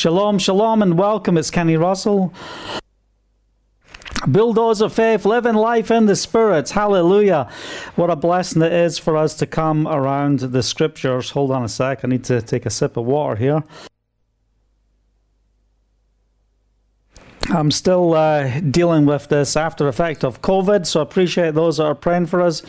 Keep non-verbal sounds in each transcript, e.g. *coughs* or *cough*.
Shalom, shalom, and welcome. It's Kenny Russell. Bulldozer faith, living life in the Spirit. Hallelujah. What a blessing it is for us to come around the scriptures. Hold on a sec. I need to take a sip of water here. I'm still uh, dealing with this after effect of COVID, so I appreciate those that are praying for us.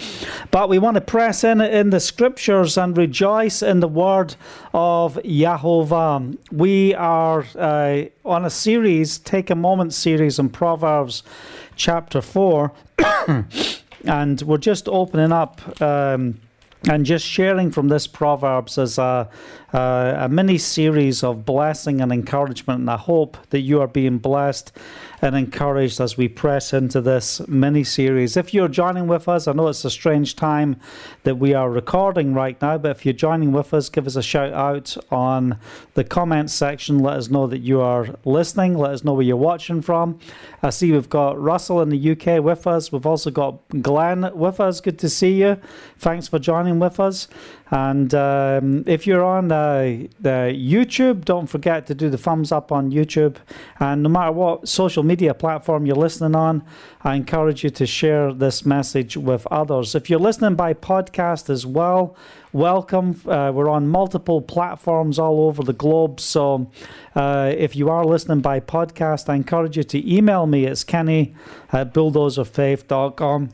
But we want to press in in the scriptures and rejoice in the word of Yahovah. We are uh, on a series, Take a Moment series in Proverbs chapter 4, *coughs* and we're just opening up. Um, and just sharing from this Proverbs as a, uh, a mini series of blessing and encouragement. And I hope that you are being blessed and encouraged as we press into this mini series. If you're joining with us, I know it's a strange time that we are recording right now, but if you're joining with us, give us a shout out on the comments section. Let us know that you are listening. Let us know where you're watching from. I see we've got Russell in the UK with us. We've also got Glenn with us. Good to see you. Thanks for joining with us. And um, if you're on uh, the YouTube, don't forget to do the thumbs up on YouTube. And no matter what social media platform you're listening on, I encourage you to share this message with others. If you're listening by podcast as well, welcome. Uh, we're on multiple platforms all over the globe. So uh, if you are listening by podcast, I encourage you to email me. It's kenny at bulldozerfaith.com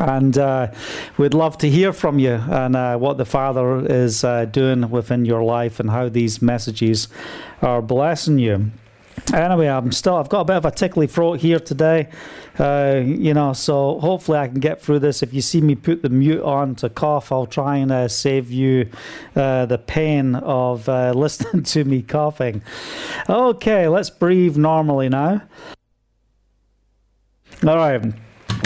and uh, we'd love to hear from you and uh, what the Father is uh, doing within your life and how these messages are blessing you. Anyway, I'm still. I've got a bit of a tickly throat here today, uh, you know. So hopefully I can get through this. If you see me put the mute on to cough, I'll try and uh, save you uh, the pain of *laughs* listening to me coughing. Okay, let's breathe normally now. All right.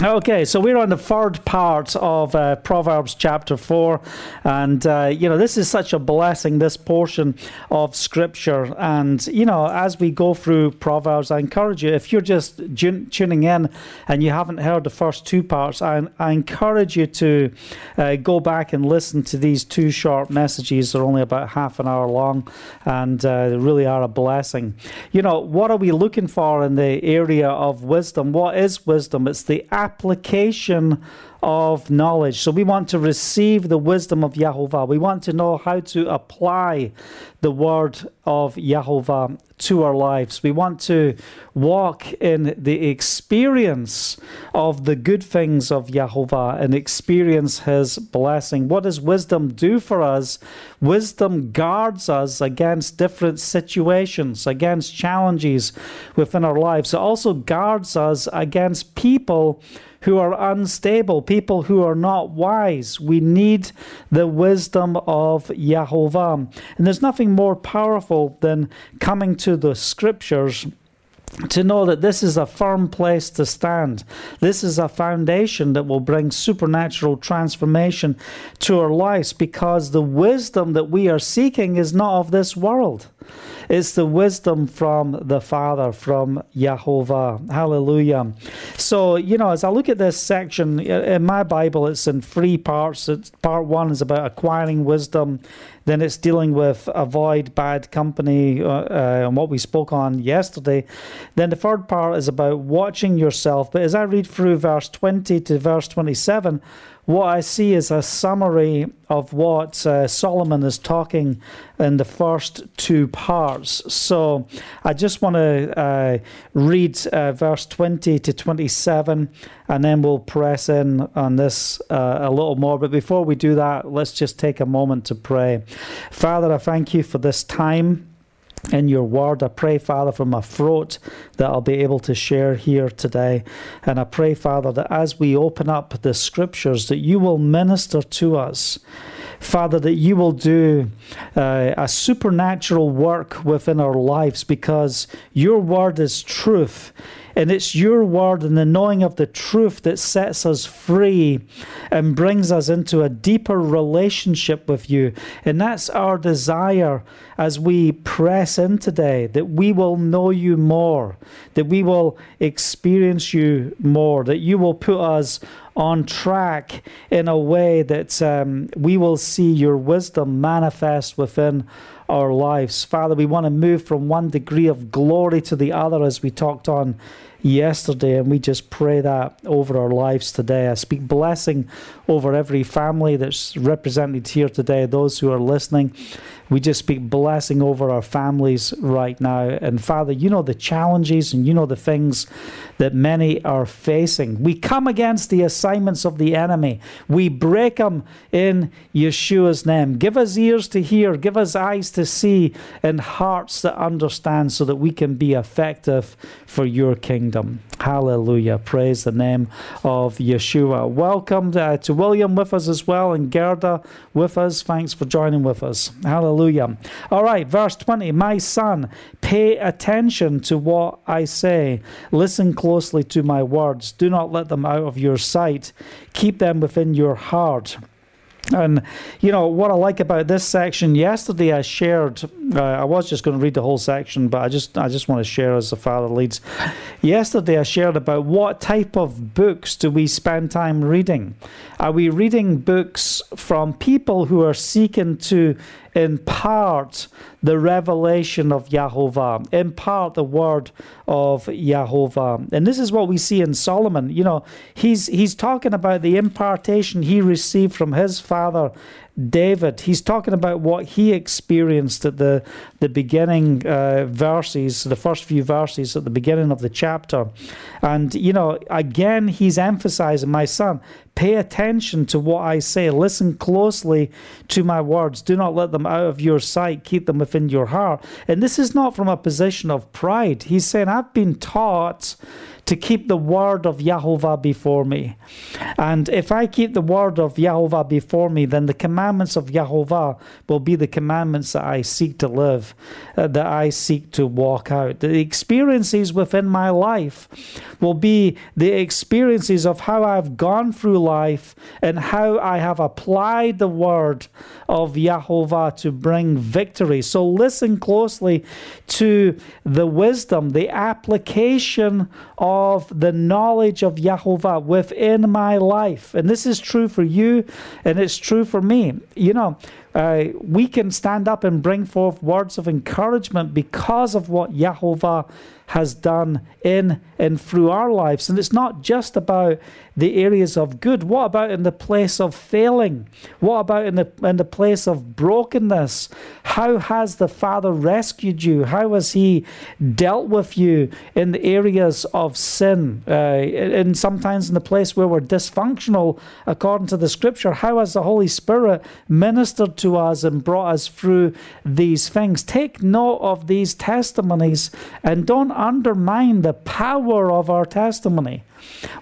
Okay, so we're on the third part of uh, Proverbs chapter 4. And, uh, you know, this is such a blessing, this portion of Scripture. And, you know, as we go through Proverbs, I encourage you, if you're just tuning in and you haven't heard the first two parts, I, I encourage you to uh, go back and listen to these two short messages. They're only about half an hour long and uh, they really are a blessing. You know, what are we looking for in the area of wisdom? What is wisdom? It's the application of knowledge. So we want to receive the wisdom of Yahovah. We want to know how to apply the word of Yahovah to our lives. We want to walk in the experience of the good things of Yahovah and experience his blessing. What does wisdom do for us? Wisdom guards us against different situations, against challenges within our lives. It also guards us against people who are unstable, people who are not wise. We need the wisdom of Yahovah. And there's nothing more powerful than coming to the scriptures to know that this is a firm place to stand. This is a foundation that will bring supernatural transformation to our lives because the wisdom that we are seeking is not of this world. It's the wisdom from the Father, from Yahovah. Hallelujah. So, you know, as I look at this section, in my Bible, it's in three parts. It's, part one is about acquiring wisdom. Then it's dealing with avoid bad company uh, uh, and what we spoke on yesterday. Then the third part is about watching yourself. But as I read through verse 20 to verse 27, what I see is a summary of what uh, Solomon is talking in the first two parts. So I just want to uh, read uh, verse 20 to 27, and then we'll press in on this uh, a little more. But before we do that, let's just take a moment to pray. Father, I thank you for this time in your word. I pray, Father, for my throat that I'll be able to share here today. And I pray, Father, that as we open up the scriptures, that you will minister to us. Father, that you will do uh, a supernatural work within our lives because your word is truth and it's your word and the knowing of the truth that sets us free and brings us into a deeper relationship with you. And that's our desire as we press in today that we will know you more, that we will experience you more, that you will put us on track in a way that um, we will see your wisdom manifest within our lives. Father, we want to move from one degree of glory to the other as we talked on yesterday, and we just pray that over our lives today. I speak blessing over every family that's represented here today, those who are listening. We just speak blessing over our families right now. And Father, you know the challenges and you know the things that many are facing. We come against the assignments of the enemy, we break them in Yeshua's name. Give us ears to hear, give us eyes to see, and hearts to understand so that we can be effective for your kingdom. Hallelujah. Praise the name of Yeshua. Welcome uh, to William with us as well and Gerda with us. Thanks for joining with us. Hallelujah. All right, verse 20. My son, pay attention to what I say. Listen closely to my words. Do not let them out of your sight. Keep them within your heart and you know what I like about this section. Yesterday, I shared. Uh, I was just going to read the whole section, but I just I just want to share as the Father leads. Yesterday, I shared about what type of books do we spend time reading. Are we reading books from people who are seeking to impart the revelation of Yahovah, impart the word of Yahovah. And this is what we see in Solomon. You know, he's he's talking about the impartation he received from his father David. He's talking about what he experienced at the the beginning uh, verses, the first few verses at the beginning of the chapter, and you know, again, he's emphasizing, my son, pay attention to what I say. Listen closely to my words. Do not let them out of your sight. Keep them within your heart. And this is not from a position of pride. He's saying, I've been taught to keep the word of Yahovah before me. And if I keep the word of Yahovah before me, then the commandments of Yahovah will be the commandments that I seek to live, uh, that I seek to walk out. The experiences within my life will be the experiences of how I've gone through life and how I have applied the word of Yahovah to bring victory. So listen closely to the wisdom, the application of the knowledge of Yahovah within my life. And this is true for you and it's true for me. You know, uh, we can stand up and bring forth words of encouragement because of what Yahovah has done in and through our lives. And it's not just about the areas of good. What about in the place of failing? What about in the in the place of brokenness? How has the Father rescued you? How has He dealt with you in the areas of sin? Uh, and sometimes in the place where we're dysfunctional, according to the Scripture, how has the Holy Spirit ministered to us and brought us through these things? Take note of these testimonies and don't undermine the power of our testimony.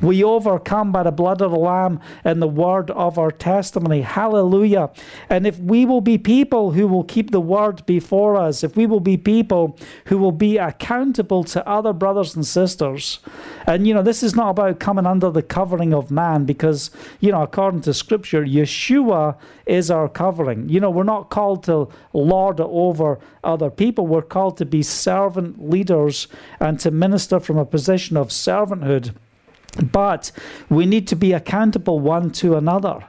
We overcome by the blood of the Lamb and the word of our testimony. Hallelujah. And if we will be people who will keep the word before us, if we will be people who will be accountable to other brothers and sisters, and you know, this is not about coming under the covering of man because, you know, according to scripture, Yeshua is our covering. You know, we're not called to lord over other people, we're called to be servant leaders and to minister from a position of servanthood. But we need to be accountable one to another.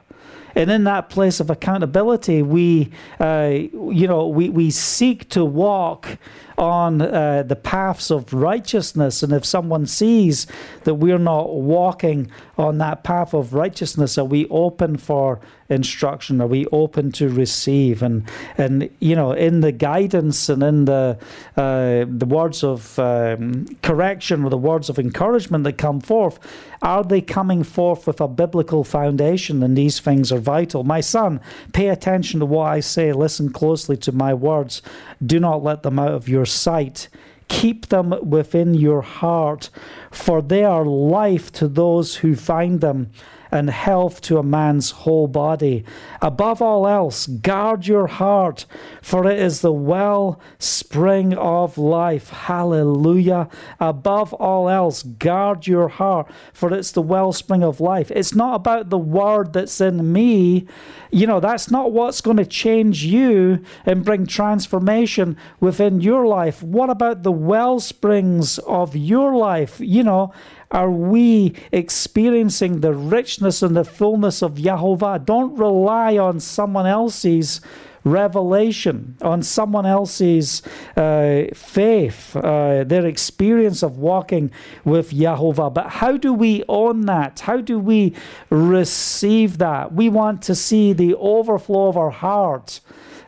And in that place of accountability, we, uh, you know, we, we seek to walk on uh, the paths of righteousness. And if someone sees that we're not walking on that path of righteousness, are we open for instruction? Are we open to receive? And and you know, in the guidance and in the uh, the words of um, correction or the words of encouragement that come forth, are they coming forth with a biblical foundation? And these things are vital. My son, pay attention to what I say. Listen closely to my words. Do not let them out of your sight. Keep them within your heart, for they are life to those who find them and health to a man's whole body. Above all else, guard your heart, for it is the well spring of life. Hallelujah. Above all else, guard your heart, for it's the wellspring of life. It's not about the word that's in me. You know, that's not what's going to change you and bring transformation within your life. What about the well springs of your life? You know, are we experiencing the richness and the fullness of Yahovah? Don't rely on someone else's revelation, on someone else's uh, faith, uh, their experience of walking with Yahovah. But how do we own that? How do we receive that? We want to see the overflow of our heart.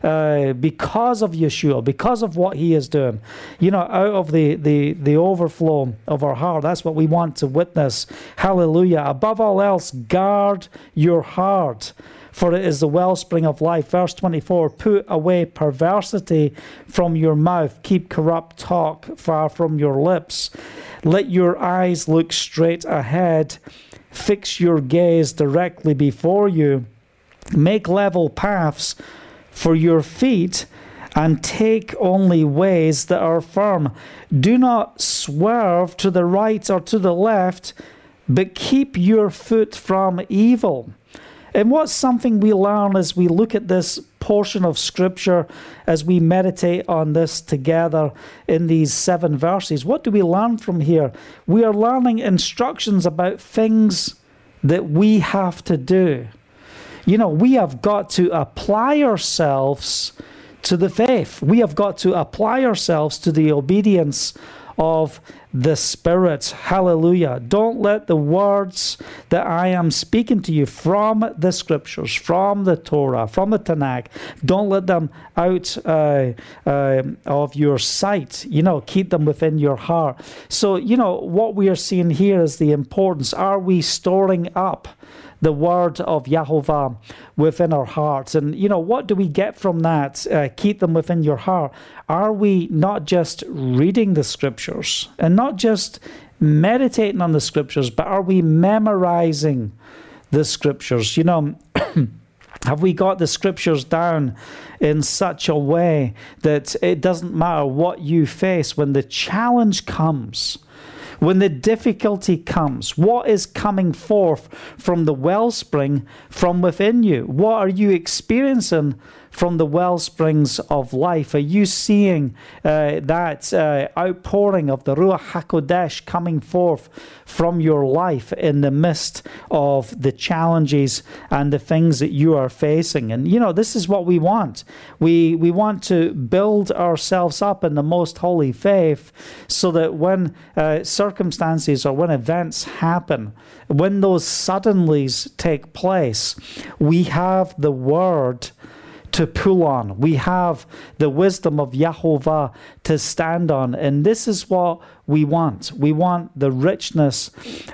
Uh, because of Yeshua, because of what He is doing, you know, out of the, the, the overflow of our heart. That's what we want to witness. Hallelujah. Above all else, guard your heart for it is the wellspring of life. Verse 24 Put away perversity from your mouth, keep corrupt talk far from your lips. Let your eyes look straight ahead, fix your gaze directly before you, make level paths for your feet. And take only ways that are firm. Do not swerve to the right or to the left, but keep your foot from evil. And what's something we learn as we look at this portion of Scripture, as we meditate on this together in these seven verses? What do we learn from here? We are learning instructions about things that we have to do. You know, we have got to apply ourselves to the faith, we have got to apply ourselves to the obedience of the Spirit. Hallelujah. Don't let the words that I am speaking to you from the Scriptures, from the Torah, from the Tanakh, don't let them out uh, uh, of your sight. You know, keep them within your heart. So, you know, what we are seeing here is the importance. Are we storing up? The word of Yahovah within our hearts. And, you know, what do we get from that? Uh, keep them within your heart. Are we not just reading the scriptures and not just meditating on the scriptures, but are we memorizing the scriptures? You know, *clears throat* have we got the scriptures down in such a way that it doesn't matter what you face when the challenge comes? When the difficulty comes, what is coming forth from the wellspring from within you? What are you experiencing from the well springs of life? Are you seeing uh, that uh, outpouring of the Ruach HaKodesh coming forth from your life in the midst of the challenges and the things that you are facing? And, you know, this is what we want. We, we want to build ourselves up in the most holy faith so that when uh, circumstances or when events happen, when those suddenlies take place, we have the word to pull on. We have the wisdom of Yahovah to stand on. And this is what we want. We want the richness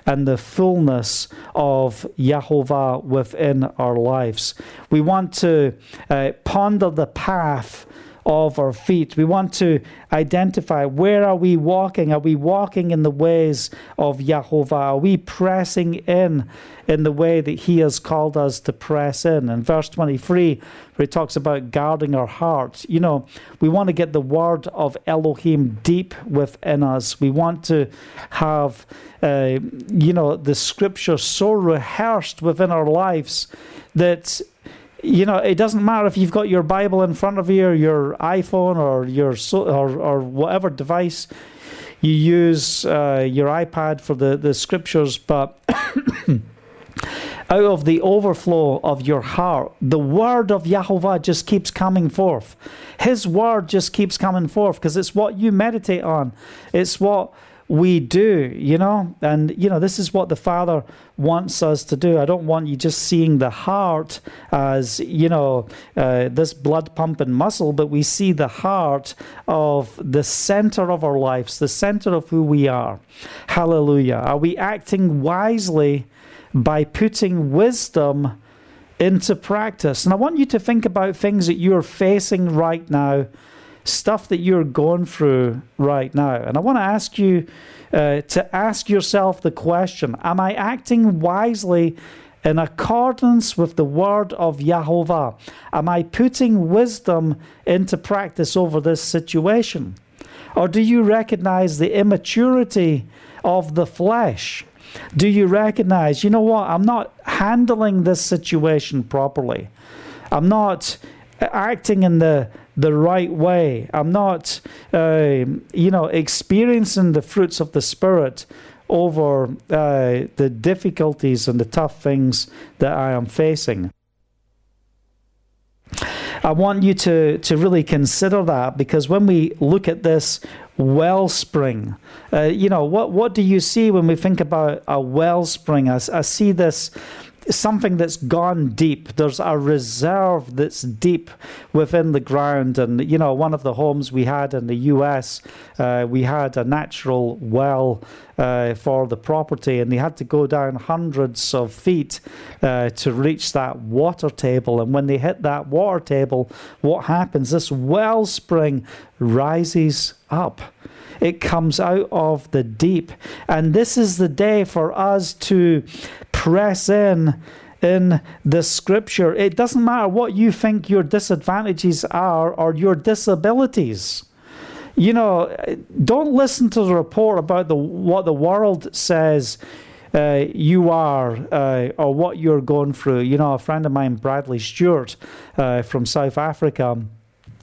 and the fullness of Yahovah within our lives. We want to uh, ponder the path of our feet. We want to identify where are we walking? Are we walking in the ways of Yahovah? Are we pressing in in the way that He has called us to press in? In verse 23, where He talks about guarding our hearts, you know, we want to get the word of Elohim deep within us. We want to have, uh, you know, the scripture so rehearsed within our lives that you know, it doesn't matter if you've got your Bible in front of you, or your iPhone, or your or, or whatever device you use, uh, your iPad for the, the scriptures, but *coughs* out of the overflow of your heart, the word of Yahovah just keeps coming forth. His word just keeps coming forth because it's what you meditate on. It's what we do, you know? And, you know, this is what the Father wants us to do. I don't want you just seeing the heart as, you know, uh, this blood pumping muscle, but we see the heart of the center of our lives, the center of who we are. Hallelujah. Are we acting wisely by putting wisdom into practice? And I want you to think about things that you're facing right now stuff that you're going through right now. And I want to ask you uh, to ask yourself the question Am I acting wisely in accordance with the word of Yahovah? Am I putting wisdom into practice over this situation? Or do you recognize the immaturity of the flesh? Do you recognize, you know what, I'm not handling this situation properly? I'm not acting in the the right way. I'm not, uh, you know, experiencing the fruits of the Spirit over uh, the difficulties and the tough things that I am facing. I want you to, to really consider that because when we look at this wellspring, uh, you know, what, what do you see when we think about a wellspring? I, I see this something that's gone deep. There's a reserve that's deep within the ground. And, you know, one of the homes we had in the US, uh, we had a natural well uh, for the property, and they had to go down hundreds of feet uh, to reach that water table. And when they hit that water table, what happens? This wellspring rises up. It comes out of the deep. And this is the day for us to press in in the scripture. It doesn't matter what you think your disadvantages are or your disabilities. You know, don't listen to the report about the what the world says uh, you are uh, or what you're going through. You know, a friend of mine, Bradley Stewart uh, from South Africa,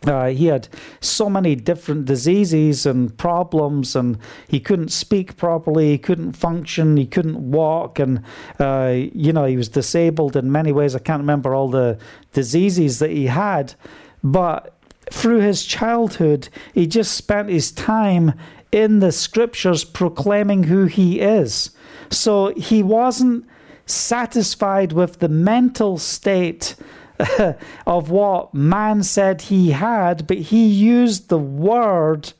uh, he had so many different diseases and problems, and he couldn't speak properly, he couldn't function, he couldn't walk, and uh, you know he was disabled in many ways. I can't remember all the diseases that he had, but through his childhood, he just spent his time in the scriptures proclaiming who he is. So he wasn't satisfied with the mental state *laughs* of what man said he had, but he used the word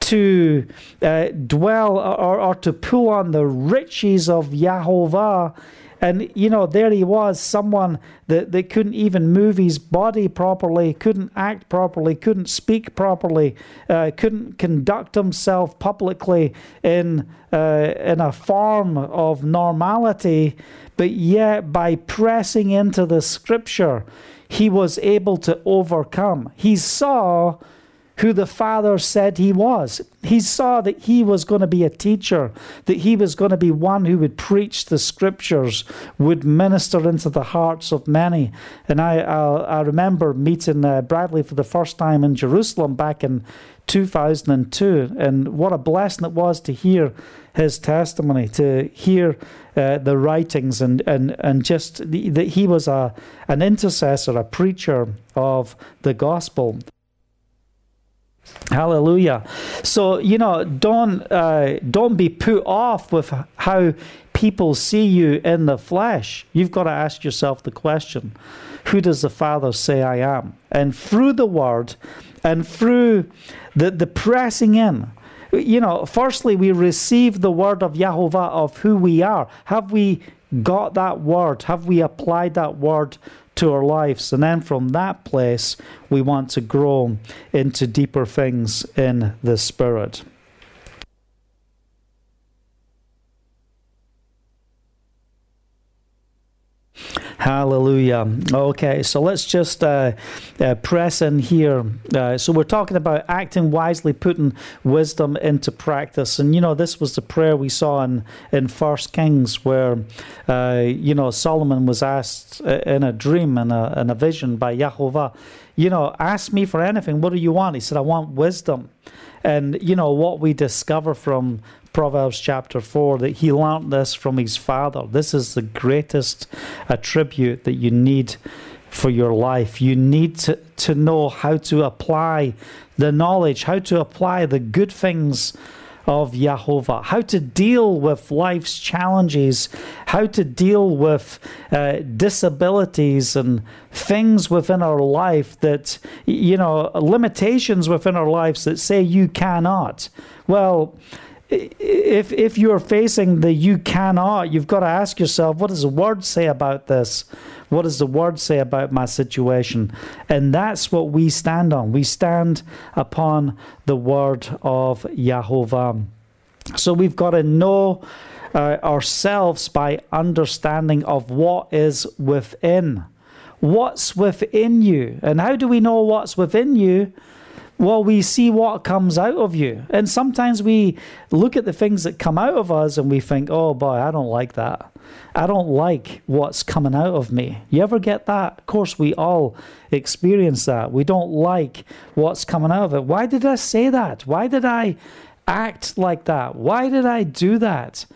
to uh, dwell or, or to pull on the riches of Yahovah and, you know, there he was, someone that, that couldn't even move his body properly, couldn't act properly, couldn't speak properly, uh, couldn't conduct himself publicly in, uh, in a form of normality. But yet, by pressing into the scripture, he was able to overcome. He saw who the Father said he was. He saw that he was going to be a teacher, that he was going to be one who would preach the scriptures, would minister into the hearts of many. And I, I, I remember meeting uh, Bradley for the first time in Jerusalem back in 2002, and what a blessing it was to hear his testimony, to hear uh, the writings, and, and, and just that he was a, an intercessor, a preacher of the gospel. Hallelujah. So you know, don't uh, don't be put off with how people see you in the flesh. You've got to ask yourself the question: Who does the Father say I am? And through the Word, and through the the pressing in, you know, firstly we receive the word of Yahovah of who we are. Have we got that word? Have we applied that word to our lives. And then from that place, we want to grow into deeper things in the Spirit. Hallelujah. Okay, so let's just uh, uh, press in here. Uh, so we're talking about acting wisely, putting wisdom into practice, and you know this was the prayer we saw in in First Kings, where uh, you know Solomon was asked uh, in a dream and a, in a vision by Yahovah, you know, ask me for anything. What do you want? He said, I want wisdom. And you know what we discover from Proverbs chapter 4 that he learnt this from his father. This is the greatest attribute that you need for your life. You need to, to know how to apply the knowledge, how to apply the good things of Yahovah, how to deal with life's challenges, how to deal with uh, disabilities and things within our life that, you know, limitations within our lives that say you cannot. Well, if if you're facing the you cannot, you've got to ask yourself, what does the word say about this? What does the word say about my situation? And that's what we stand on. We stand upon the word of Yahovah. So we've got to know uh, ourselves by understanding of what is within. What's within you? And how do we know what's within you? Well, we see what comes out of you. And sometimes we look at the things that come out of us and we think, oh boy, I don't like that. I don't like what's coming out of me. You ever get that? Of course, we all experience that. We don't like what's coming out of it. Why did I say that? Why did I act like that? Why did I do that?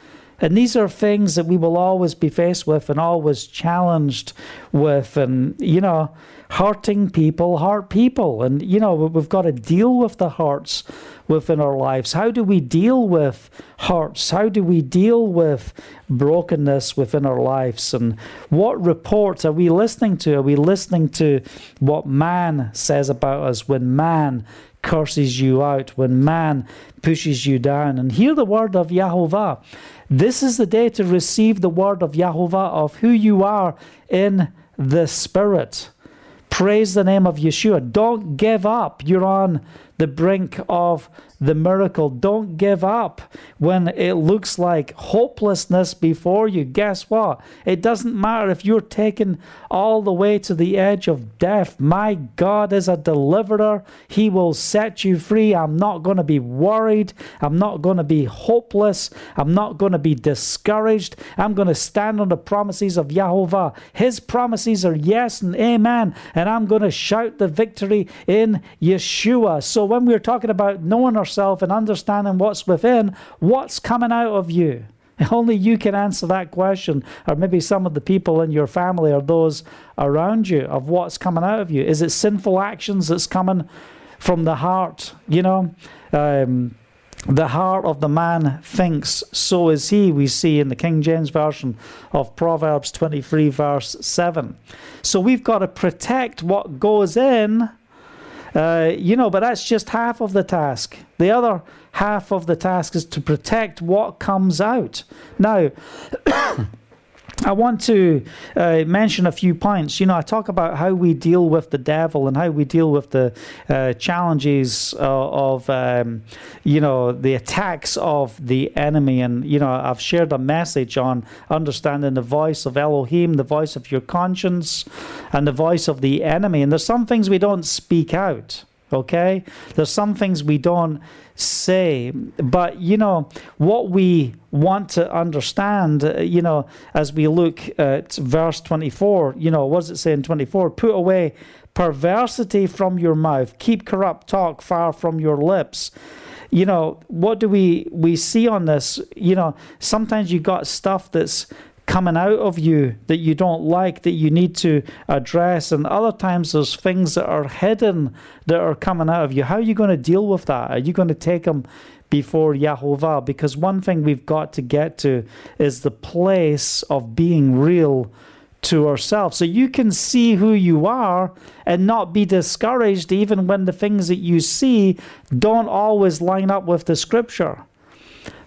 And these are things that we will always be faced with and always challenged with. And, you know, hurting people hurt people. And, you know, we've got to deal with the hurts within our lives. How do we deal with hurts? How do we deal with brokenness within our lives? And what reports are we listening to? Are we listening to what man says about us when man curses you out, when man pushes you down? And hear the word of Yahovah. This is the day to receive the word of Yahovah of who you are in the Spirit. Praise the name of Yeshua. Don't give up. You're on the brink of the miracle. Don't give up when it looks like hopelessness before you. Guess what? It doesn't matter if you're taken all the way to the edge of death. My God is a deliverer. He will set you free. I'm not going to be worried. I'm not going to be hopeless. I'm not going to be discouraged. I'm going to stand on the promises of Yahovah. His promises are yes and amen. And I'm going to shout the victory in Yeshua. So when we're talking about knowing our yourself and understanding what's within, what's coming out of you? *laughs* Only you can answer that question, or maybe some of the people in your family or those around you, of what's coming out of you. Is it sinful actions that's coming from the heart? You know, um, the heart of the man thinks, so is he, we see in the King James Version of Proverbs 23, verse 7. So we've got to protect what goes in uh, you know, but that's just half of the task. The other half of the task is to protect what comes out. Now, *coughs* *coughs* I want to uh, mention a few points. You know, I talk about how we deal with the devil and how we deal with the uh, challenges uh, of, um, you know, the attacks of the enemy. And, you know, I've shared a message on understanding the voice of Elohim, the voice of your conscience, and the voice of the enemy. And there's some things we don't speak out okay? There's some things we don't say, but you know, what we want to understand, uh, you know, as we look at verse 24, you know, what does it say in 24? Put away perversity from your mouth, keep corrupt talk far from your lips you know what do we we see on this you know sometimes you got stuff that's coming out of you that you don't like that you need to address. And other times there's things that are hidden that are coming out of you. How are you going to deal with that? Are you going to take them before Yahovah? Because one thing we've got to get to is the place of being real to ourselves. So you can see who you are and not be discouraged even when the things that you see don't always line up with the scripture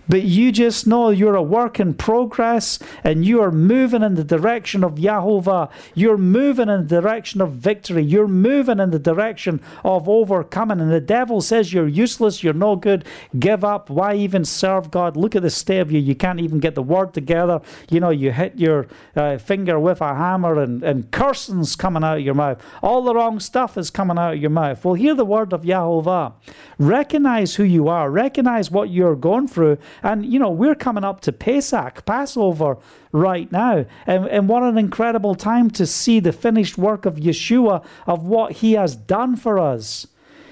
but you just know you're a work in progress and you are moving in the direction of Yahovah. You're moving in the direction of victory. You're moving in the direction of overcoming. And the devil says you're useless, you're no good, give up. Why even serve God? Look at the state of you. You can't even get the word together. You know, you hit your uh, finger with a hammer and, and cursing's coming out of your mouth. All the wrong stuff is coming out of your mouth. Well, hear the word of Yahovah. Recognize who you are, recognize what you're going through and, you know, we're coming up to Pesach, Passover, right now. And, and what an incredible time to see the finished work of Yeshua, of what he has done for us.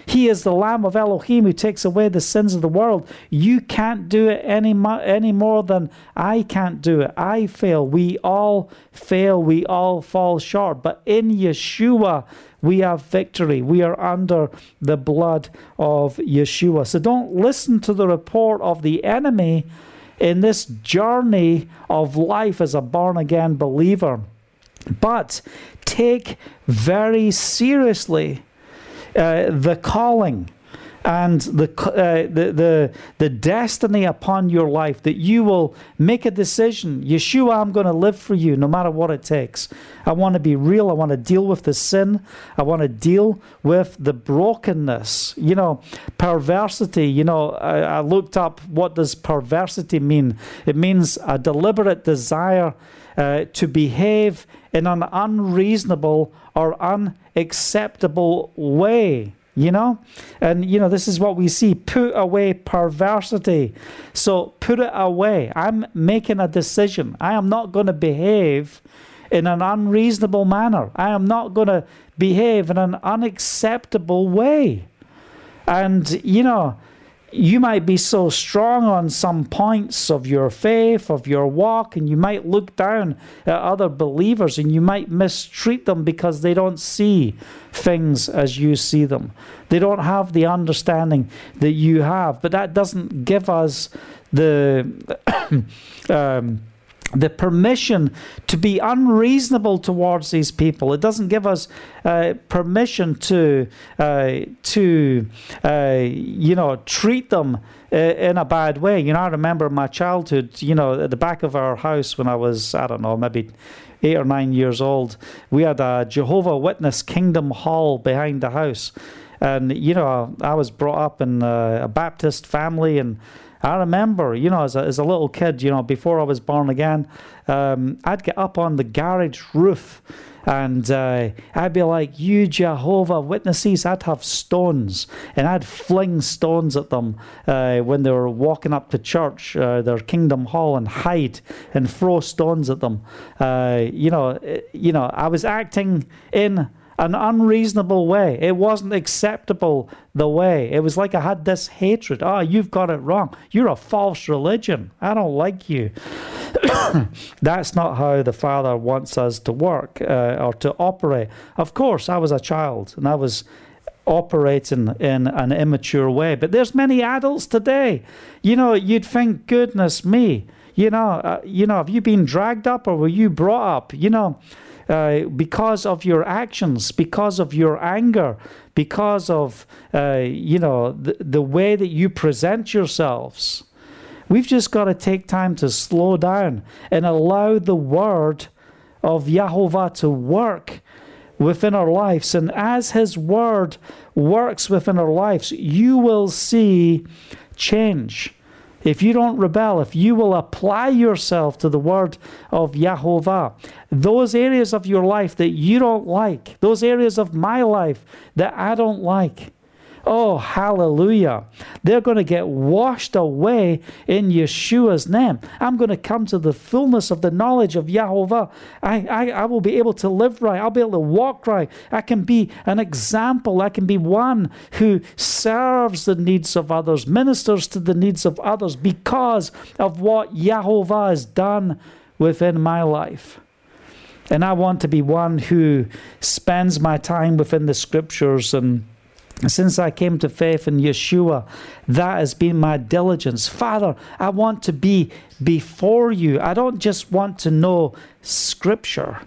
He is the Lamb of Elohim who takes away the sins of the world. You can't do it any, any more than I can't do it. I fail. We all fail. We all fall short. But in Yeshua, we have victory. We are under the blood of Yeshua. So don't listen to the report of the enemy in this journey of life as a born again believer. But take very seriously uh, the calling and the, uh, the, the, the destiny upon your life that you will make a decision. Yeshua, I'm going to live for you no matter what it takes. I want to be real. I want to deal with the sin. I want to deal with the brokenness. You know, perversity. You know, I, I looked up what does perversity mean. It means a deliberate desire uh, to behave in an unreasonable or unacceptable way you know? And you know this is what we see put away perversity. So put it away. I'm making a decision. I am not going to behave in an unreasonable manner. I am not going to behave in an unacceptable way. And you know you might be so strong on some points of your faith, of your walk, and you might look down at other believers and you might mistreat them because they don't see things as you see them. They don't have the understanding that you have. But that doesn't give us the. *coughs* um, the permission to be unreasonable towards these people. It doesn't give us uh, permission to uh, to uh, you know treat them uh, in a bad way. You know, I remember my childhood. You know, at the back of our house when I was I don't know maybe eight or nine years old, we had a Jehovah Witness Kingdom Hall behind the house, and you know I was brought up in a Baptist family and. I remember, you know, as a, as a little kid, you know, before I was born again, um, I'd get up on the garage roof and uh, I'd be like, You Jehovah Witnesses, I'd have stones and I'd fling stones at them uh, when they were walking up to church, uh, their kingdom hall, and hide and throw stones at them. Uh, you know, uh, you know, I was acting in an unreasonable way. It wasn't acceptable the way. It was like I had this hatred. Oh, you've got it wrong. You're a false religion. I don't like you. *coughs* That's not how the Father wants us to work uh, or to operate. Of course, I was a child and I was operating in an immature way. But there's many adults today. You know, you'd think, goodness me, you know, uh, you know, have you been dragged up or were you brought up? You know, uh, because of your actions, because of your anger, because of uh, you know the, the way that you present yourselves. We've just got to take time to slow down and allow the word of Yahovah to work within our lives. And as His word works within our lives, you will see change if you don't rebel, if you will apply yourself to the word of Yahovah, those areas of your life that you don't like, those areas of my life that I don't like, Oh, hallelujah. They're going to get washed away in Yeshua's name. I'm going to come to the fullness of the knowledge of Yahovah. I, I, I will be able to live right. I'll be able to walk right. I can be an example. I can be one who serves the needs of others, ministers to the needs of others because of what Yahovah has done within my life. And I want to be one who spends my time within the scriptures and since I came to faith in Yeshua, that has been my diligence. Father, I want to be before you. I don't just want to know Scripture,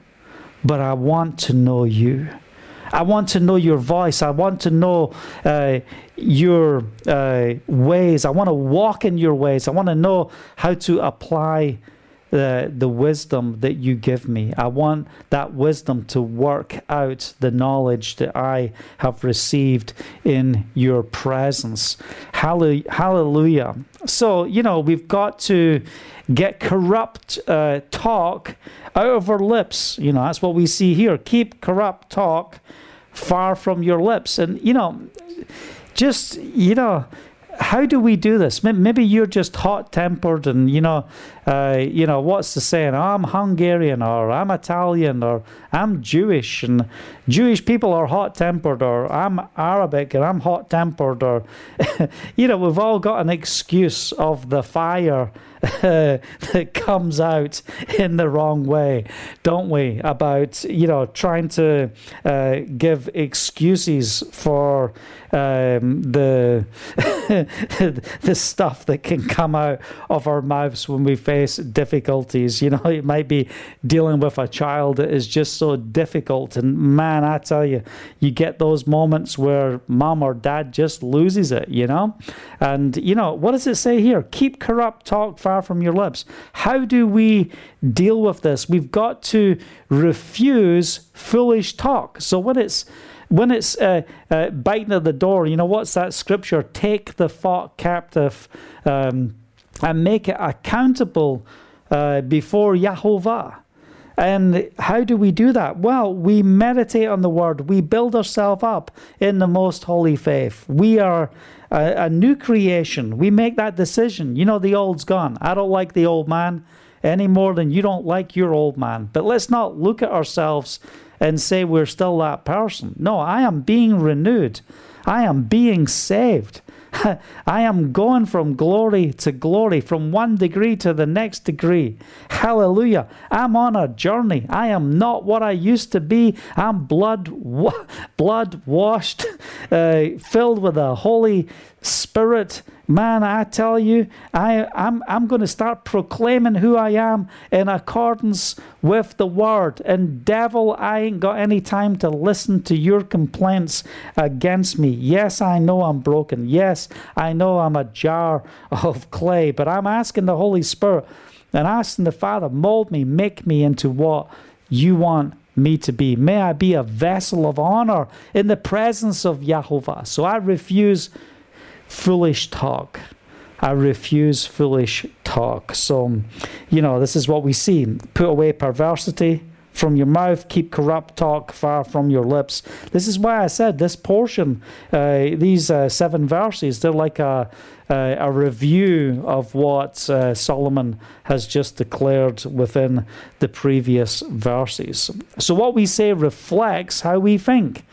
but I want to know you. I want to know your voice. I want to know uh, your uh, ways. I want to walk in your ways. I want to know how to apply the, the wisdom that you give me. I want that wisdom to work out the knowledge that I have received in your presence. Hallelujah. So, you know, we've got to get corrupt uh, talk out of our lips. You know, that's what we see here. Keep corrupt talk far from your lips. And, you know, just, you know, how do we do this? Maybe you're just hot tempered and, you know, uh, you know, what's the saying? I'm Hungarian or I'm Italian or I'm Jewish and Jewish people are hot tempered or I'm Arabic and I'm hot tempered or, *laughs* you know, we've all got an excuse of the fire *laughs* that comes out in the wrong way, don't we? About, you know, trying to uh, give excuses for um, the *laughs* the stuff that can come out of our mouths when we face difficulties. You know, *laughs* it might be dealing with a child that is just so difficult. And man, I tell you, you get those moments where mom or dad just loses it, you know? And, you know, what does it say here? Keep corrupt talk far from your lips. How do we deal with this? We've got to refuse foolish talk. So when it's when it's uh, uh, biting at the door, you know, what's that scripture? Take the thought captive um, and make it accountable uh, before Yahovah. And how do we do that? Well, we meditate on the word. We build ourselves up in the most holy faith. We are a, a, new creation. We make that decision. You know, the old's gone. I don't like the old man any more than you don't like your old man. But let's not look at ourselves and say we're still that person. No, I am being renewed. I am being saved. *laughs* I am going from glory to glory, from one degree to the next degree. Hallelujah. I'm on a journey. I am not what I used to be. I'm blood, *laughs* blood washed, *laughs* uh, filled with the Holy Spirit Man, I tell you, I, I'm, I'm going to start proclaiming who I am in accordance with the word. And, devil, I ain't got any time to listen to your complaints against me. Yes, I know I'm broken. Yes, I know I'm a jar of clay, but I'm asking the Holy Spirit and asking the Father, mold me, make me into what you want me to be. May I be a vessel of honor in the presence of Yahovah. So I refuse foolish talk. I refuse foolish talk. So, you know, this is what we see. Put away perversity from your mouth, keep corrupt talk far from your lips. This is why I said this portion, uh, these uh, seven verses, they're like a, a, review of what uh, Solomon has just declared within the previous verses. So, what we say reflects how we think.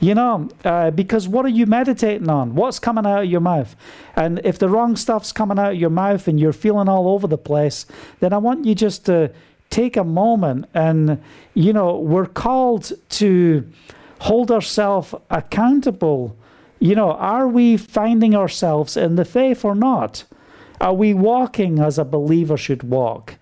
You know, uh, because what are you meditating on? What's coming out of your mouth? And if the wrong stuff's coming out of your mouth and you're feeling all over the place, then I want you just to take a moment and, you know, we're called to hold ourselves accountable. You know, are we finding ourselves in the faith or not? Are we walking as a believer should walk?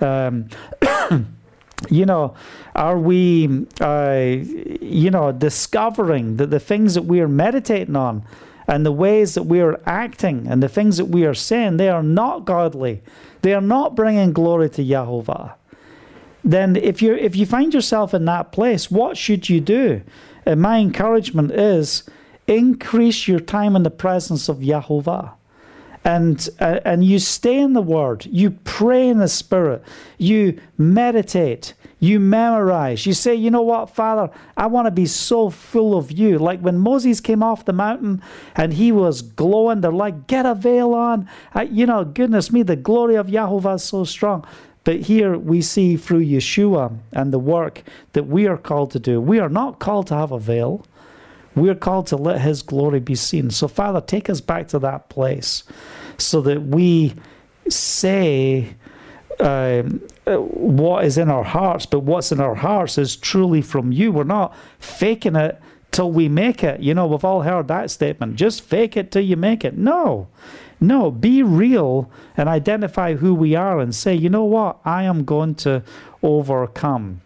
Um, *coughs* you know, are we, uh, you know, discovering that the things that we are meditating on and the ways that we are acting and the things that we are saying, they are not godly. They are not bringing glory to Yahovah. Then, if you if you find yourself in that place, what should you do? And my encouragement is increase your time in the presence of Yahovah and uh, and you stay in the word. You pray in the spirit. You meditate. You memorize. You say you know what father? I want to be so full of you. Like when moses came off the mountain and he was glowing they're like get a veil on. You know goodness me the glory of Yahovah is so strong. But here we see through Yeshua and the work that we are called to do. We are not called to have a veil. We are called to let His glory be seen. So, Father, take us back to that place so that we say um, what is in our hearts, but what's in our hearts is truly from you. We're not faking it till we make it. You know, we've all heard that statement just fake it till you make it. No. No, be real and identify who we are and say, you know what, I am going to overcome.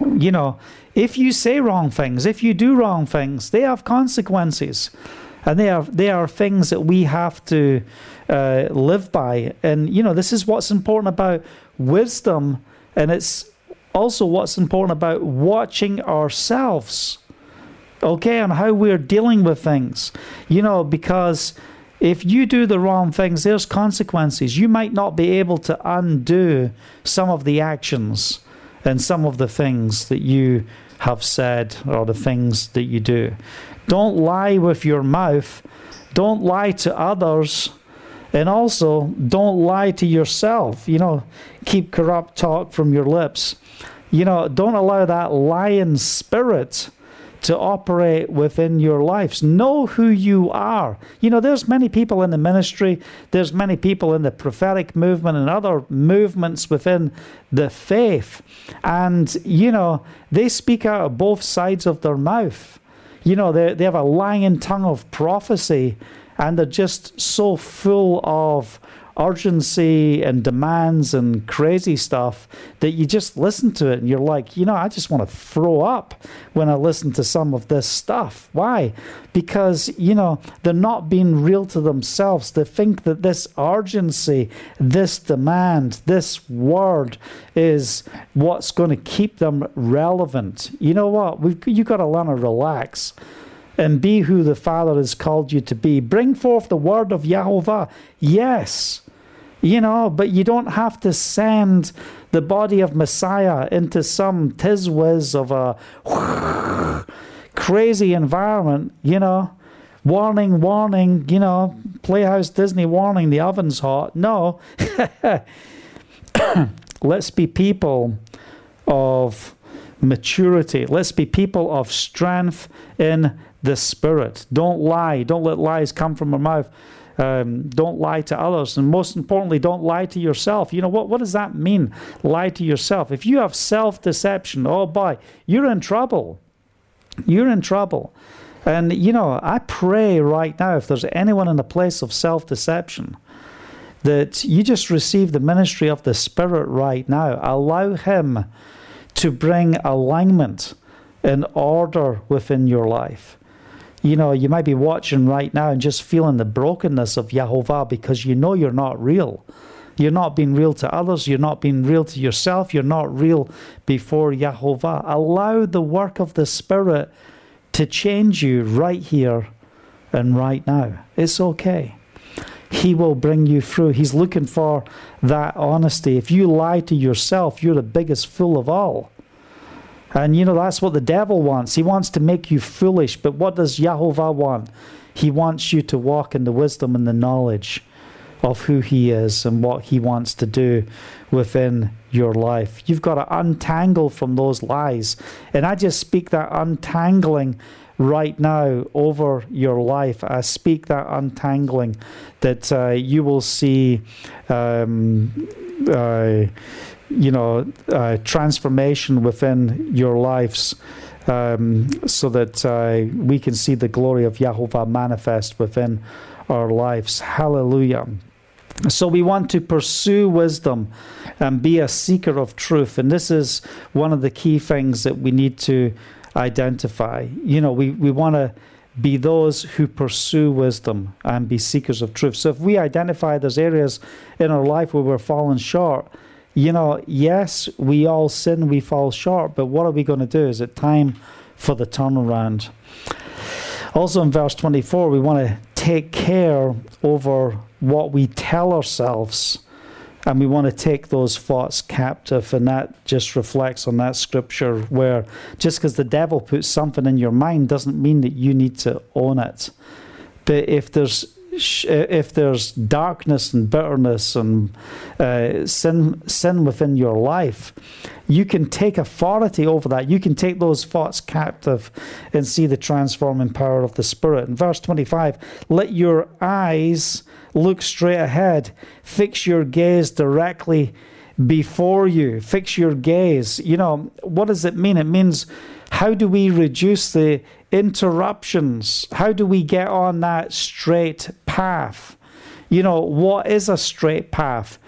You know, if you say wrong things, if you do wrong things, they have consequences. And they are they are things that we have to uh, live by. And you know, this is what's important about wisdom, and it's also what's important about watching ourselves. Okay, and how we're dealing with things. You know, because if you do the wrong things, there's consequences. You might not be able to undo some of the actions and some of the things that you have said or the things that you do. Don't lie with your mouth. Don't lie to others. And also, don't lie to yourself. You know, keep corrupt talk from your lips. You know, don't allow that lying spirit to operate within your lives. Know who you are. You know, there's many people in the ministry, there's many people in the prophetic movement and other movements within the faith. And, you know, they speak out of both sides of their mouth. You know, they, they have a lying tongue of prophecy and they're just so full of urgency and demands and crazy stuff that you just listen to it and you're like, you know, I just want to throw up when I listen to some of this stuff. Why? Because, you know, they're not being real to themselves. They think that this urgency, this demand, this word is what's going to keep them relevant. You know what? We've, you've got to learn to relax and be who the Father has called you to be. Bring forth the word of Yahovah. Yes. You know, but you don't have to send the body of Messiah into some tizwiz of a *laughs* crazy environment, you know. Warning, warning, you know, Playhouse Disney warning, the oven's hot. No. *coughs* Let's be people of maturity. Let's be people of strength in the Spirit. Don't lie. Don't let lies come from our mouth. Um, don't lie to others. And most importantly, don't lie to yourself. You know, what, what does that mean? Lie to yourself. If you have self deception, oh boy, you're in trouble. You're in trouble. And, you know, I pray right now if there's anyone in a place of self deception, that you just receive the ministry of the Spirit right now. Allow Him to bring alignment and order within your life. You know, you might be watching right now and just feeling the brokenness of Yahovah because you know you're not real. You're not being real to others. You're not being real to yourself. You're not real before Yahovah. Allow the work of the Spirit to change you right here and right now. It's okay. He will bring you through. He's looking for that honesty. If you lie to yourself, you're the biggest fool of all. And you know, that's what the devil wants. He wants to make you foolish. But what does Yahovah want? He wants you to walk in the wisdom and the knowledge of who He is and what He wants to do within your life. You've got to untangle from those lies. And I just speak that untangling right now over your life. I speak that untangling that uh, you will see. Um, uh, you know, uh, transformation within your lives um, so that uh, we can see the glory of Yahovah manifest within our lives. Hallelujah. So we want to pursue wisdom and be a seeker of truth. And this is one of the key things that we need to identify. You know, we, we want to be those who pursue wisdom and be seekers of truth. So if we identify those areas in our life where we're falling short, you know, yes, we all sin, we fall short, but what are we going to do? Is it time for the turnaround? Also in verse 24, we want to take care over what we tell ourselves and we want to take those thoughts captive and that just reflects on that scripture where just because the devil puts something in your mind doesn't mean that you need to own it but if there's if there's darkness and bitterness and uh, sin sin within your life you can take authority over that you can take those thoughts captive and see the transforming power of the spirit in verse 25 let your eyes Look straight ahead. Fix your gaze directly before you. Fix your gaze. You know, what does it mean? It means how do we reduce the interruptions? How do we get on that straight path? You know, what is a straight path?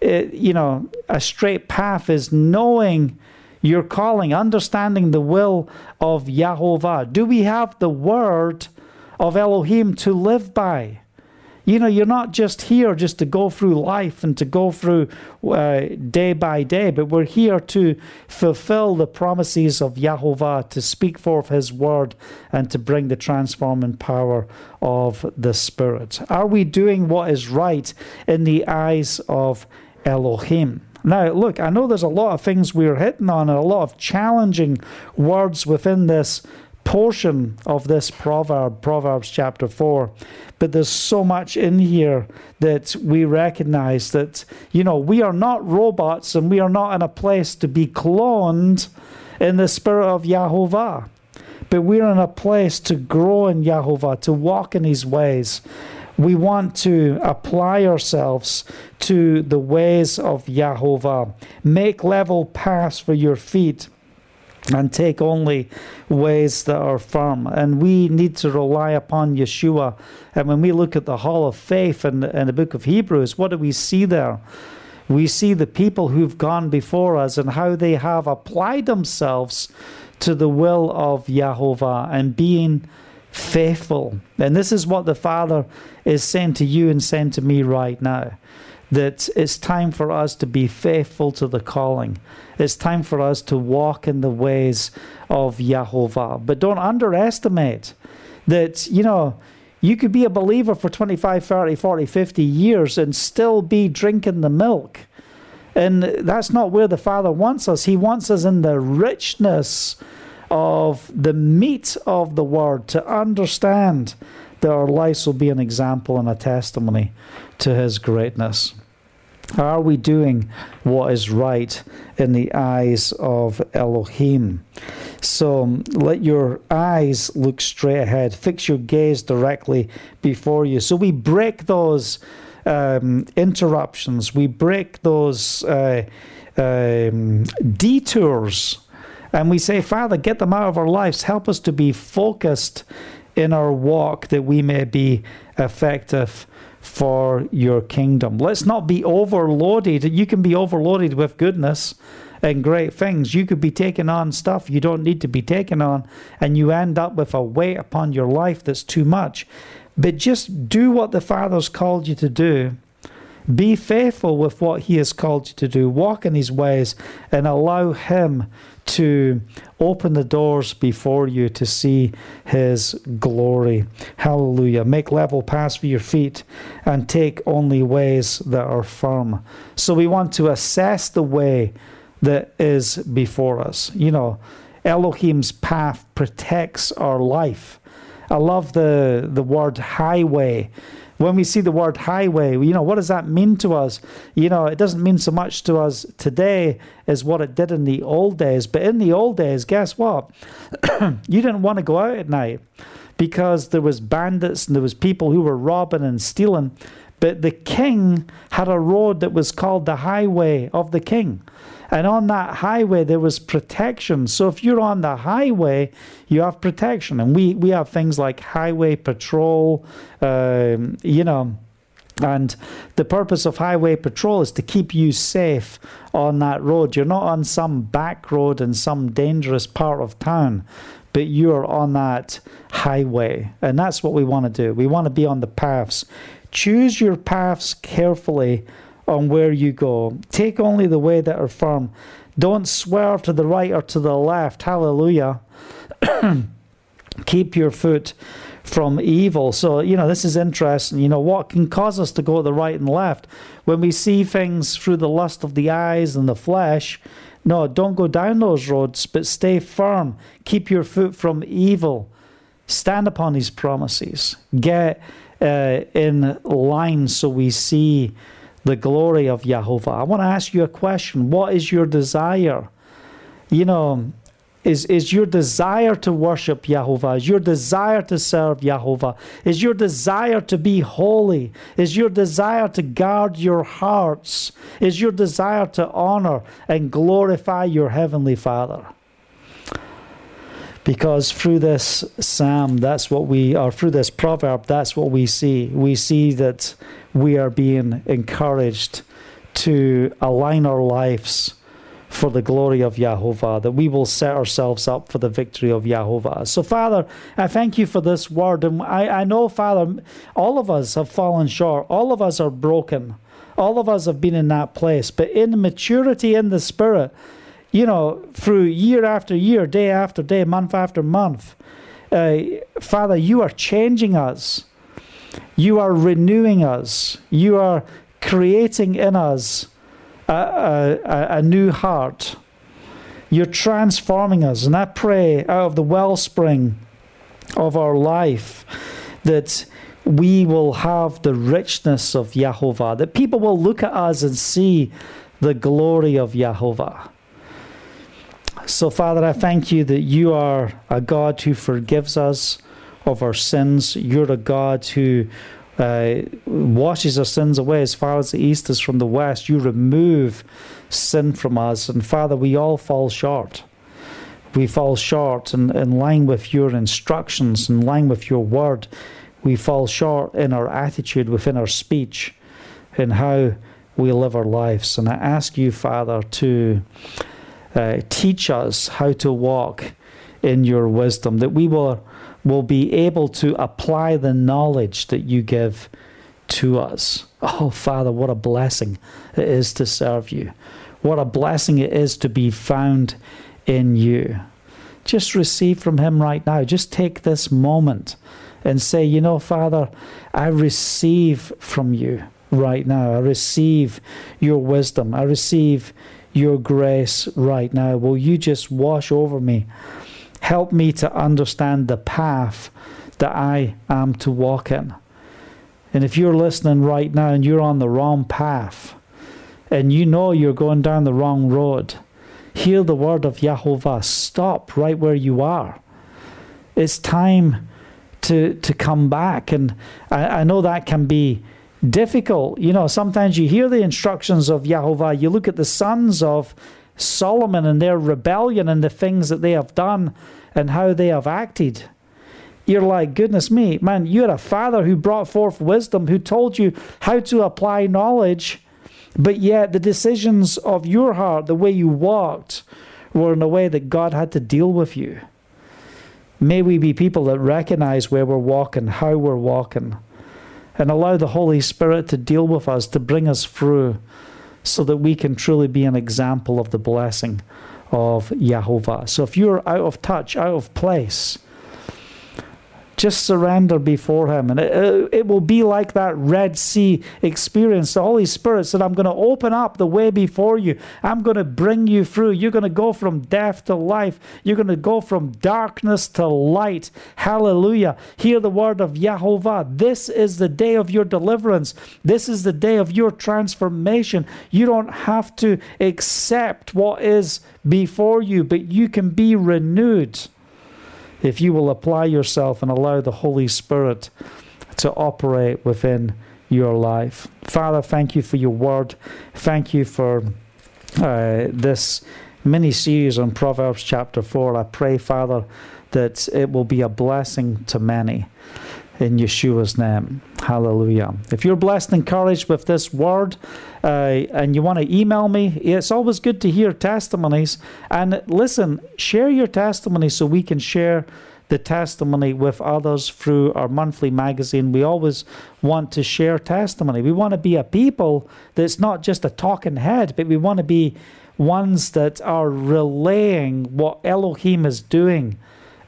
It, you know, a straight path is knowing your calling, understanding the will of Yahovah. Do we have the word of Elohim to live by? You know, you're not just here just to go through life and to go through uh, day by day, but we're here to fulfill the promises of Yahovah, to speak forth His word, and to bring the transforming power of the Spirit. Are we doing what is right in the eyes of Elohim? Now, look, I know there's a lot of things we're hitting on and a lot of challenging words within this portion of this proverb, Proverbs chapter 4. But there's so much in here that we recognize that, you know, we are not robots and we are not in a place to be cloned in the spirit of Yahovah. But we're in a place to grow in Yahovah, to walk in his ways. We want to apply ourselves to the ways of Yahovah. Make level paths for your feet and take only ways that are firm. And we need to rely upon Yeshua. And when we look at the Hall of Faith in, in the book of Hebrews, what do we see there? We see the people who've gone before us and how they have applied themselves to the will of Yahovah and being faithful. And this is what the Father is saying to you and saying to me right now that it's time for us to be faithful to the calling. It's time for us to walk in the ways of Yahovah. But don't underestimate that, you know, you could be a believer for 25, 30, 40, 50 years and still be drinking the milk. And that's not where the Father wants us. He wants us in the richness of the meat of the Word to understand that our lives will be an example and a testimony to His greatness. Are we doing what is right in the eyes of Elohim? So um, let your eyes look straight ahead. Fix your gaze directly before you. So we break those um, interruptions. We break those uh, um, detours. And we say, Father, get them out of our lives. Help us to be focused in our walk that we may be effective for your kingdom. Let's not be overloaded. You can be overloaded with goodness and great things. You could be taking on stuff you don't need to be taking on, and you end up with a weight upon your life that's too much. But just do what the Father's called you to do. Be faithful with what He has called you to do. Walk in His ways and allow Him to open the doors before you to see His glory. Hallelujah. Make level paths for your feet and take only ways that are firm. So we want to assess the way that is before us. You know, Elohim's path protects our life. I love the, the word highway. When we see the word highway, you know, what does that mean to us? You know, it doesn't mean so much to us today as what it did in the old days. But in the old days, guess what? *clears throat* you didn't want to go out at night because there was bandits and there was people who were robbing and stealing. But the king had a road that was called the highway of the king. And on that highway, there was protection. So if you're on the highway, you have protection. And we, we have things like highway patrol, um, you know. And the purpose of highway patrol is to keep you safe on that road. You're not on some back road in some dangerous part of town, but you're on that highway. And that's what we want to do. We want to be on the paths. Choose your paths carefully on where you go. Take only the way that are firm. Don't swerve to the right or to the left. Hallelujah. *coughs* Keep your foot from evil. So, you know, this is interesting. You know, what can cause us to go to the right and left? When we see things through the lust of the eyes and the flesh, no, don't go down those roads, but stay firm. Keep your foot from evil. Stand upon his promises. Get uh, in line so we see the glory of Jehovah. I want to ask you a question. What is your desire? You know, is, is your desire to worship Jehovah? Is your desire to serve Jehovah? Is your desire to be holy? Is your desire to guard your hearts? Is your desire to honor and glorify your Heavenly Father? Because through this psalm, that's what we, are, through this proverb, that's what we see. We see that we are being encouraged to align our lives for the glory of Yahovah, that we will set ourselves up for the victory of Yahovah. So, Father, I thank you for this word. And I, I know, Father, all of us have fallen short, all of us are broken, all of us have been in that place. But in maturity in the Spirit, you know, through year after year, day after day, month after month, uh, Father, you are changing us. You are renewing us. You are creating in us a, a, a new heart. You're transforming us. And I pray out of the wellspring of our life that we will have the richness of Jehovah, that people will look at us and see the glory of Jehovah. So, Father, I thank you that you are a God who forgives us of our sins. You're a God who uh, washes our sins away as far as the east is from the west. You remove sin from us. And Father, we all fall short. We fall short in, in line with your instructions, in line with your word. We fall short in our attitude, within our speech, in how we live our lives. And I ask you, Father, to uh, teach us how to walk in your wisdom, that we will will be able to apply the knowledge that you give to us. Oh, Father, what a blessing it is to serve you. What a blessing it is to be found in you. Just receive from Him right now. Just take this moment and say, You know, Father, I receive from you right now. I receive your wisdom. I receive your grace right now. Will you just wash over me? Help me to understand the path that I am to walk in. And if you're listening right now and you're on the wrong path, and you know you're going down the wrong road, Hear the word of Yahovah. Stop right where you are. It's time to, to come back. And I, I know that can be difficult. You know, sometimes you hear the instructions of Yahovah, you look at the sons of Solomon and their rebellion and the things that they have done and how they have acted. You're like, goodness me, man, you had a father who brought forth wisdom, who told you how to apply knowledge, but yet the decisions of your heart, the way you walked, were in a way that God had to deal with you. May we be people that recognize where we're walking, how we're walking, and allow the Holy Spirit to deal with us, to bring us through, so that we can truly be an example of the blessing of Yahovah. So if you're out of touch, out of place, just surrender before Him. And it, uh, it, will be like that Red Sea experience. The Holy Spirit said, I'm going to open up the way before you. I'm going to bring you through. You're going to go from death to life. You're going to go from darkness to light. Hallelujah. Hear the word of Yahovah. This is the day of your deliverance. This is the day of your transformation. You don't have to accept what is before you, but you can be renewed if you will apply yourself and allow the Holy Spirit to operate within your life. Father, thank you for your word. Thank you for uh, this mini series on Proverbs chapter 4. I pray, Father, that it will be a blessing to many in Yeshua's name. Hallelujah. If you're blessed and encouraged with this word uh, and you want to email me, it's always good to hear testimonies. And listen, share your testimony so we can share the testimony with others through our monthly magazine. We always want to share testimony. We want to be a people that's not just a talking head, but we want to be ones that are relaying what Elohim is doing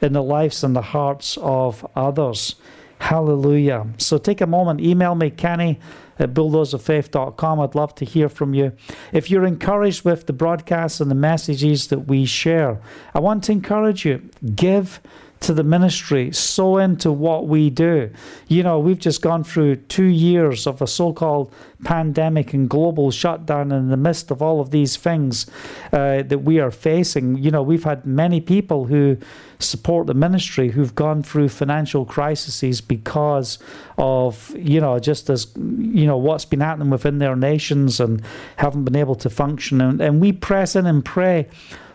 in the lives and the hearts of others. Hallelujah. So take a moment, email me, Kenny at bulldozerfaith.com. I'd love to hear from you. If you're encouraged with the broadcasts and the messages that we share, I want to encourage you give to the ministry, sow into what we do. You know, we've just gone through two years of a so called pandemic and global shutdown in the midst of all of these things uh, that we are facing. You know, we've had many people who support the ministry who've gone through financial crises because of, you know, just as, you know, what's been happening within their nations and haven't been able to function. And, and we press in and pray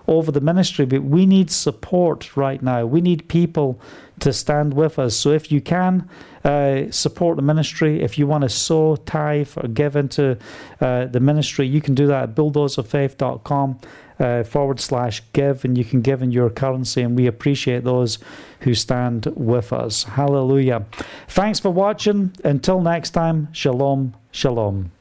over the ministry, but we need support right now. We need people to stand with us. So if you can uh, support the ministry, if you want to sow, tithe, or give into uh, the ministry, you can do that at bulldozerfaith.com. Uh, forward slash give, and you can give in your currency, and we appreciate those who stand with us. Hallelujah. Thanks for watching. Until next time, shalom, shalom.